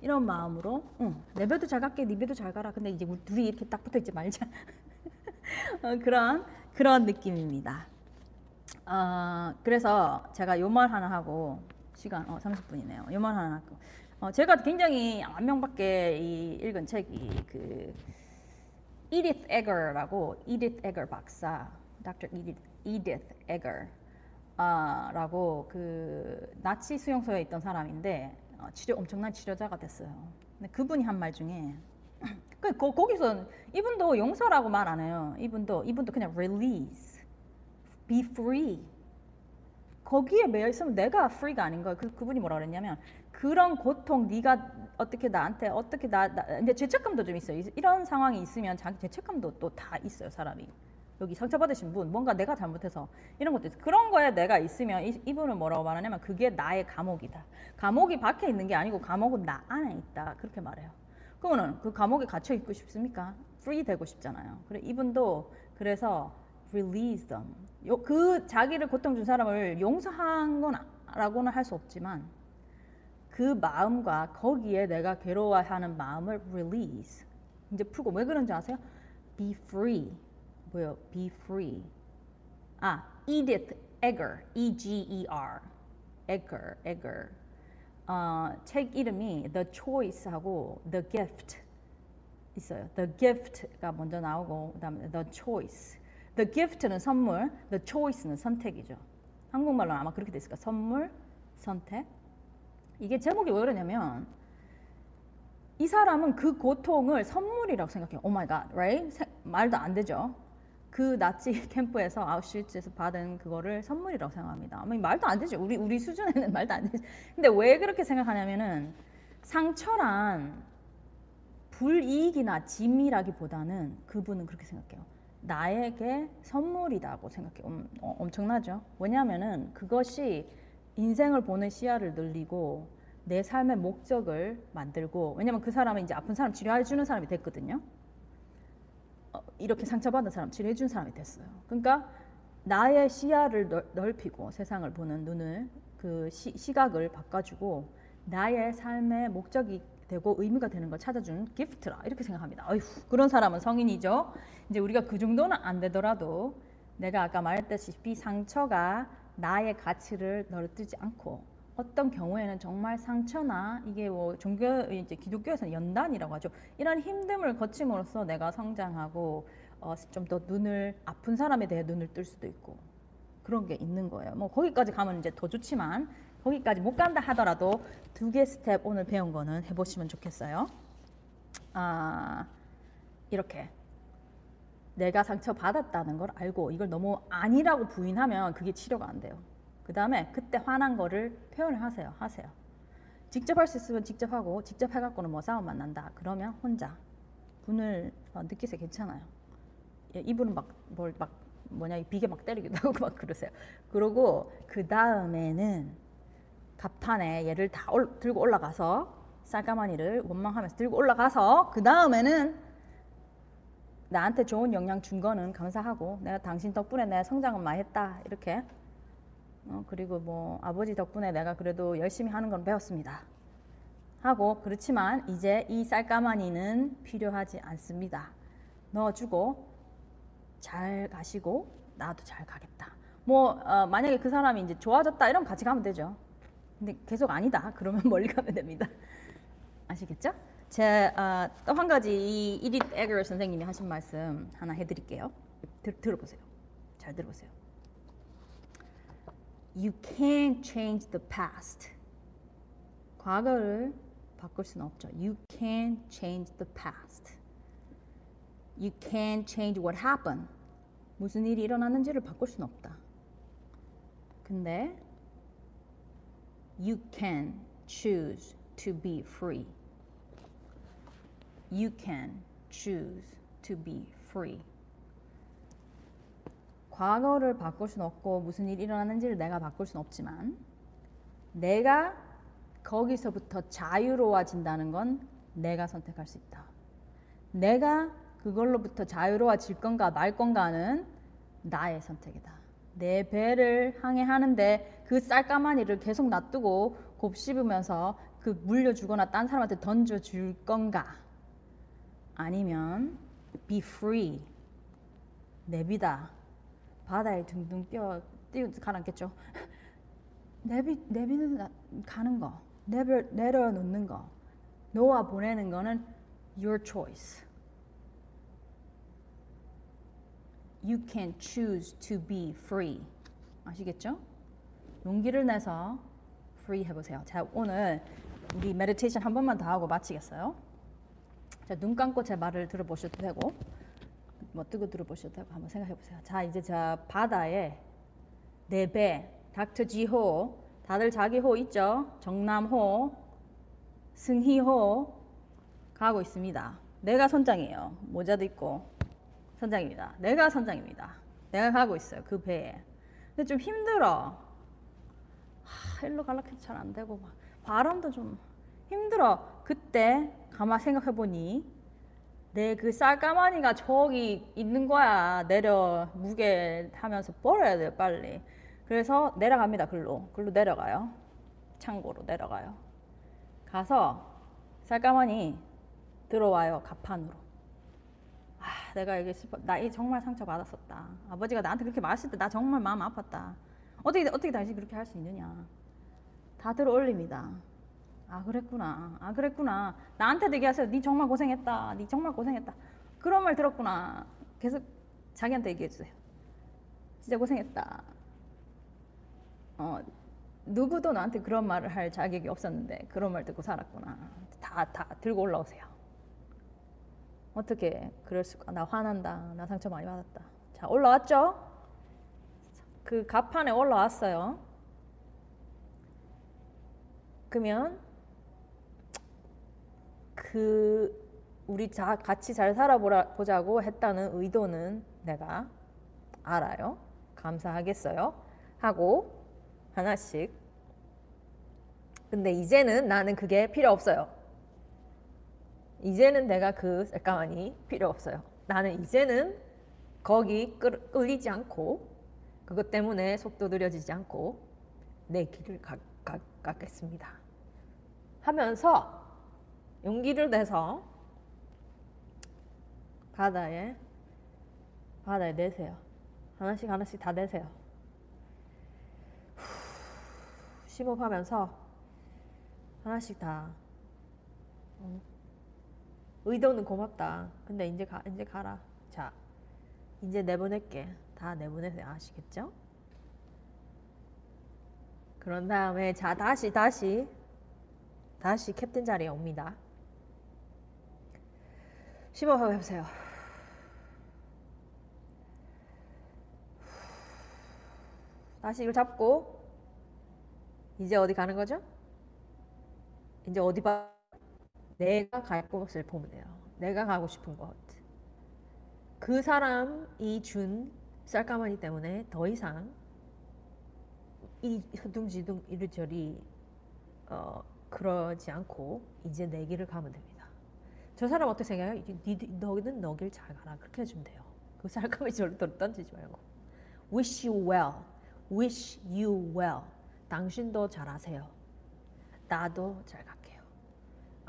이런 마음으로 응, 내 배도 잘 갈게, 네 배도 잘 가라. 근데 이제 우리 둘이 이렇게 딱 붙어 있지 말자. 어, 그런 그런 느낌입니다. 어, 그래서 제가 요 말 하나 하고 시간 어, 30분이네요. 요 말 하나 하고 어, 제가 굉장히 한 명밖에 이 읽은 책이 그 이디트 에거라고 이디트 에거 박사, Dr. 이디트 이디트 에거 아, 라고 그 나치 수용소에 있던 사람인데 어, 치료 엄청난 치료자가 됐어요. 근데 그분이 한 말 중에 그 거, 거기서 이분도 용서라고 말 안 해요. 이분도 이분도 그냥 release, be free. 거기에 매여 있으면 내가 free가 아닌 거예요. 그 그분이 뭐라 그랬냐면 그런 고통 네가 어떻게 나한테 어떻게 나, 나 근데 죄책감도 좀 있어요. 이- 이런 상황이 있으면 자기 죄책감도 또 다 있어요, 사람이. 여기 상처받으신 분, 뭔가 내가 잘못해서 이런 것도 있어. 그런 거에 내가 있으면 이, 이분은 뭐라고 말하냐면 그게 나의 감옥이다. 감옥이 밖에 있는 게 아니고 감옥은 나 안에 있다. 그렇게 말해요. 그러면은 그 감옥에 갇혀 있고 싶습니까? free 되고 싶잖아요. 그래 이분도 그래서 release them. 요, 그 자기를 고통 준 사람을 용서한 거라고는 할 수 없지만 그 마음과 거기에 내가 괴로워하는 마음을 release. 이제 풀고 왜 그런지 아세요? be free. 뭐요? be free. 아, Edith Eger, E-G-E-R, Eger, Eger. 어, 책 이름이 The Choice하고 The Gift 있어요. The Gift가 먼저 나오고 그다음에 The Choice. The Gift는 선물, The Choice는 선택이죠. 한국말로는 아마 그렇게 됐을까? 선물, 선택. 이게 제목이 왜 그러냐면 이 사람은 그 고통을 선물이라고 생각해요. Oh my God, right? 세- 말도 안 되죠. 그 나치 캠프에서 아우슈위츠에서 받은 그거를 선물이라고 생각합니다. 아니, 말도 안 되죠. 우리 우리 수준에는 말도 안 되죠. 근데 왜 그렇게 생각하냐면은 상처란 불이익이나 짐이라기보다는 그분은 그렇게 생각해요. 나에게 선물이라고 생각해요. 음, 어, 엄청나죠? 왜냐하면은 그것이 인생을 보는 시야를 늘리고 내 삶의 목적을 만들고 왜냐면 그 사람은 이제 아픈 사람 치료해 주는 사람이 됐거든요. 어, 이렇게 상처받은 사람 치료해 준 사람이 됐어요. 그러니까 나의 시야를 넓, 넓히고 세상을 보는 눈을 그 시, 시각을 바꿔주고 나의 삶의 목적이 되고 의미가 되는 걸 찾아주는 기프트라 이렇게 생각합니다. 어휴 그런 사람은 성인이죠. 이제 우리가 그 정도는 안 되더라도 내가 아까 말했다시피 상처가 나의 가치를 넓히지 않고 어떤 경우에는 정말 상처나 이게 뭐 종교 이제 기독교에서는 연단이라고 하죠. 이런 힘듦을 거침으로써 내가 성장하고 어, 좀 더 눈을 아픈 사람에 대해 눈을 뜰 수도 있고 그런 게 있는 거예요. 뭐 거기까지 가면 이제 더 좋지만 거기까지 못 간다 하더라도 두 개 스텝 오늘 배운 거는 해보시면 좋겠어요. 아 이렇게 내가 상처 받았다는 걸 알고 이걸 너무 아니라고 부인하면 그게 치료가 안 돼요. 그 다음에 그때 화난 거를 표현을 하세요. 하세요. 직접 할 수 있으면 직접 하고 직접 해갖고는 뭐 싸움만 난다. 그러면 혼자 분을 어, 느끼세요. 괜찮아요. 예, 이분은 막 뭘 막 뭐냐 이 비계 막 때리기도 하고 막 그러세요. 그러고 그 다음에는 갑판에 얘를 다 올- 들고 올라가서 쌀가마니를 원망하면서 들고 올라가서 그 다음에는 나한테 좋은 영향 준 거는 감사하고 내가 당신 덕분에 내가 성장은 많이 했다 이렇게 어, 그리고 뭐 아버지 덕분에 내가 그래도 열심히 하는 건 배웠습니다 하고 그렇지만 이제 이 쌀가마니는 필요하지 않습니다. 넣어주고 잘 가시고 나도 잘 가겠다. 뭐 어, 만약에 그 사람이 이제 좋아졌다 이러면 같이 가면 되죠. 근데 계속 아니다 그러면 멀리 가면 됩니다. 아시겠죠? 제또 한 가지 이 이릿 에그 선생님이 하신 말씀 하나 해드릴게요. 들, 들어보세요. 잘 들어보세요. You can't change the past. 과거를 바꿀 수는 없죠. You can't change the past. You can't change what happened. 무슨 일이 일어났는지를 바꿀 수는 없다. 근데 you can choose to be free. You can choose to be free. 과거를 바꿀 수는 없고 무슨 일이 일어났는지를 내가 바꿀 수는 없지만 내가 거기서부터 자유로워진다는 건 내가 선택할 수 있다. 내가 그걸로부터 자유로워질 건가 말 건가는 나의 선택이다. 내 배를 항해하는데 그 쌀까마니를 계속 놔두고 곱씹으면서 그 물려주거나 딴 사람한테 던져줄 건가? 아니면 be free 내비다 바다에 둥둥 뛰어 뛰어 가라앉겠죠. 내비 내비는 가는 거 내려 내려놓는 거 놓아 보내는 거는 your choice. You can choose to be free. 아시겠죠? 용기를 내서 free 해보세요. 자, 오늘 우리 meditation 한 번만 더 하고 마치겠어요. 자, 눈 감고 제 말을 들어보셔도 되고, 뭐 뜨고 들어보셔도 되고, 한번 생각해 보세요. 자, 이제 저 바다에 내 배, 닥터 지호, 다들 자기 호 있죠? 정남호, 승희호 가고 있습니다. 내가 선장이에요. 모자도 있고 선장입니다. 내가 선장입니다. 내가 가고 있어요. 그 배에. 근데 좀 힘들어. 하, 일로 갈라 해도 잘 안 되고 막 바람도 좀 힘들어. 그때 가만 생각해 보니 내 그 쌀가마니가 저기 있는 거야. 내려 무게 하면서 버려야 돼 빨리. 그래서 내려갑니다. 글로 글로 내려가요. 창고로 내려가요. 가서 쌀가마니 들어와요. 가판으로. 아, 내가 이게 슬퍼, 나이 정말 상처 받았었다. 아버지가 나한테 그렇게 말했을 때 나 정말 마음 아팠다. 어떻게 어떻게 다시 그렇게 할 수 있느냐? 다 들어 올립니다. 아 그랬구나. 아 그랬구나. 나한테도 얘기하세요. 네 정말 고생했다. 네 정말 고생했다. 그런 말 들었구나. 계속 자기한테 얘기해 주세요. 진짜 고생했다. 어, 누구도 나한테 그런 말을 할 자격이 없었는데 그런 말 듣고 살았구나. 다, 다 들고 올라오세요. 어떻게 그럴 수가? 나 화난다. 나 상처 많이 받았다. 자, 올라왔죠? 그 가판에 올라왔어요. 그러면 그 우리 자, 같이 잘 살아보자고 했다는 의도는 내가 알아요. 감사하겠어요. 하고 하나씩. 근데 이제는 나는 그게 필요 없어요. 이제는 내가 그 쌀가마니 필요 없어요. 나는 이제는 거기 끌, 끌리지 않고 그것 때문에 속도 느려지지 않고 내 길을 가, 가, 가겠습니다. 하면서 용기를 내서 바다에 바다에 내세요. 하나씩 하나씩 다 내세요. 심호흡하면서 하나씩 다 어. 의도는 고맙다. 근데 이제 가 이제 가라. 자 이제 내보낼게. 다 내보내세요. 아시겠죠? 그런 다음에 자 다시 다시 다시 캡틴 자리에 옵니다. 심호흡 해보세요. 다시 이걸 잡고 이제 어디 가는 거죠? 이제 어디 봐? 내가 갈 곳을 보면 돼요. 내가 가고 싶은 곳. 그 사람이 준 쌀가마니 때문에 더 이상 이 허둥지둥 이리저리 어, 그러지 않고 이제 내 길을 가면 됩니다. 저 사람 어떻게 생각해요? 너는 너길 잘 가라 그렇게 해주면 돼요. 그 쌀가마니 절대로 던지지 말고 wish you well, wish you well. 당신도 잘하세요. 나도 잘 갈게요.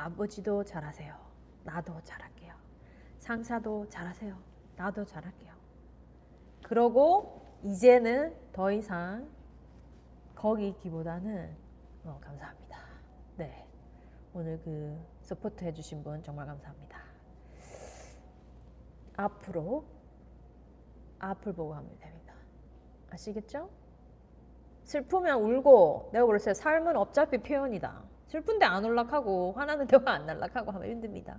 아버지도 잘하세요. 나도 잘할게요. 상사도 잘하세요. 나도 잘할게요. 그러고 이제는 더 이상 거기 있기보다는 어, 감사합니다. 네. 오늘 그 support 해주신 분 정말 감사합니다. 앞으로 앞을 보고 하면 됩니다. 아시겠죠? 슬프면 울고 내가 그랬어요. 삶은 어차피 표현이다. 슬픈데 안 올락하고 화나는데 화 안 날락하고 하면 힘듭니다.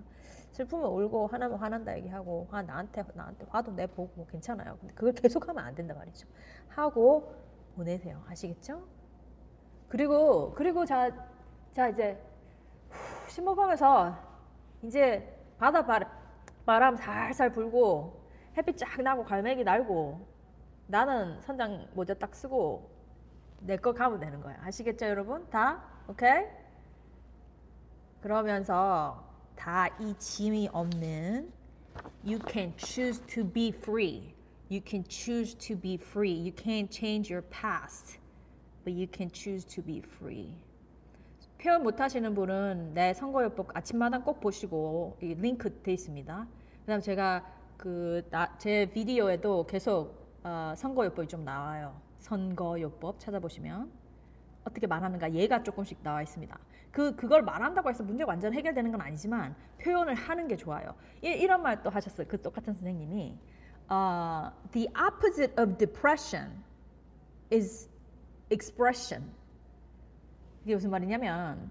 슬프면 울고 화나면 화난다 얘기하고 화 나한테 나한테 화도 내보고 뭐 괜찮아요. 근데 그걸 계속하면 안 된다 말이죠. 하고 보내세요. 아시겠죠? 그리고 그리고 자, 자 이제 후, 심호흡하면서 이제 바다 바람, 바람 살살 불고 햇빛 쫙 나고 갈매기 날고 나는 선장 모자 딱 쓰고 내 거 가면 되는 거야. 아시겠죠, 여러분? 다 오케이? 그러면서 다 이 짐이 없는 You can choose to be free. You can choose to be free. You can't change your past, but you can choose to be free. 표현 못 하시는 분은 내 선거요법 아침마당 꼭 보시고 이 링크 돼 있습니다. 그다음 제가 그제 비디오에도 계속 어, 선거요법이 좀 나와요. 선거요법 찾아보시면 어떻게 말하는가 얘가 조금씩 나와 있습니다. 그 그걸 말한다고 해서 문제가 완전 해결되는 건 아니지만 표현을 하는 게 좋아요. 이, 이런 말 또 하셨어요. 그 똑같은 선생님이 uh, the opposite of depression is expression. 이게 무슨 말이냐면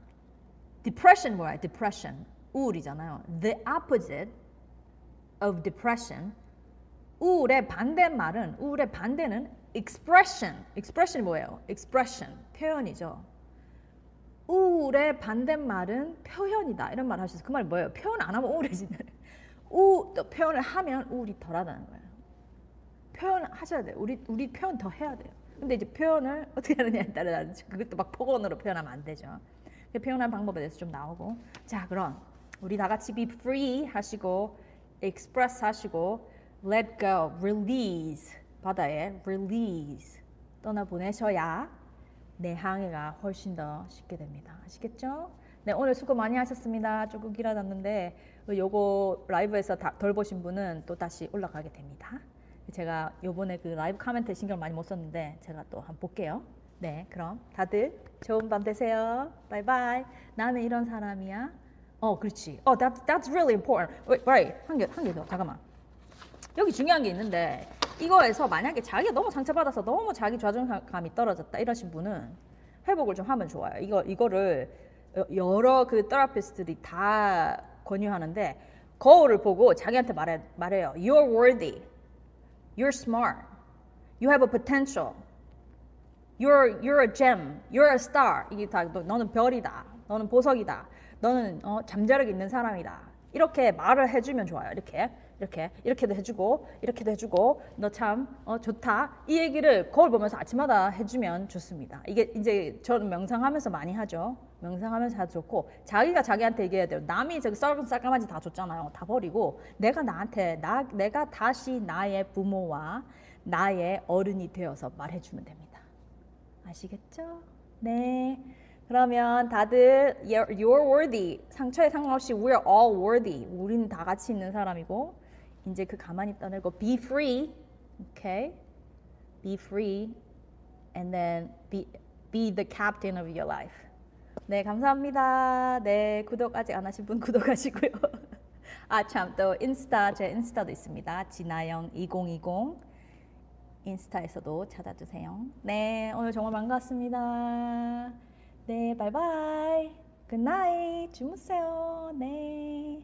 depression 뭐야? depression 우울이잖아요. The opposite of depression 우울의 반대말은 우울의 반대는 expression. expression이 뭐예요? expression 표현이죠. 우울의 반대말은 표현이다. 이런 말 하셔서 그 말이 뭐예요? 표현 안 하면 우울해지는. 우 표현을 하면 우울이 덜하다는 거예요. 표현하셔야 돼요. 우리 우리 표현 더 해야 돼요. 근데 이제 표현을 어떻게 하느냐에 따라 그것도 막 폭언으로 표현하면 안 되죠. 표현하는 방법에 대해서 좀 나오고 자 그럼 우리 다 같이 be free 하시고 express 하시고 let go, release 바다에 release 떠나 보내셔야 내 항해가 훨씬 더 쉽게 됩니다. 아시겠죠? 네 오늘 수고 많이 하셨습니다. 조금 길어졌는데 요거 라이브에서 덜 보신 분은 또 다시 올라가게 됩니다. 제가 요번에 그 라이브 카멘트 신경 많이 못 썼는데 제가 또 한번 볼게요. 네, 그럼 다들 좋은 밤 되세요. 바이바이. 나는 이런 사람이야. 어, 그렇지. 어, that, that's really important. Wait, right. 한 개, 한 개 더. 잠깐만. 여기 중요한 게 있는데 이거에서 만약에 자기가 너무 상처받아서 너무 자기 좌절감이 떨어졌다 이러신 분은 회복을 좀 하면 좋아요. 이거 이거를 여러 그 테라피스트들이 다 권유하는데 거울을 보고 자기한테 말해 말해요. You're worthy. You're smart. You have a potential. You're you're a gem. You're a star. 이게 다 너는 별이다. 너는 보석이다. 너는 어, 잠재력 있는 사람이다. 이렇게 말을 해주면 좋아요. 이렇게 이렇게 이렇게도 해주고 이렇게도 해주고 너 참 어, 좋다 이 얘기를 거울 보면서 아침마다 해주면 좋습니다. 이게 이제 저는 명상하면서 많이 하죠. 명상하면서 다 좋고 자기가 자기한테 얘기해야 돼요. 남이 저기 썰은 쌀까마지 다 줬잖아요. 다 버리고 내가 나한테 나 내가 다시 나의 부모와 나의 어른이 되어서 말해주면 됩니다. 아시겠죠? 네. 그러면 다들 you're, worthy 상처에 상관없이 we're all worthy 우리는 다 같이 있는 사람이고 이제 그 가만히 떠내고 be free, okay? Be free, and then be be the captain of your life. 네, 감사합니다. 네, 구독 아직 안 하신 분 구독하시고요. 아, 참, 또 인스타, 제 인스타도 있습니다. 진아영 2020 인스타에서도 찾아주세요. 네, 오늘 정말 반갑습니다. 네, 바이바이. Good night. 주무세요. 네.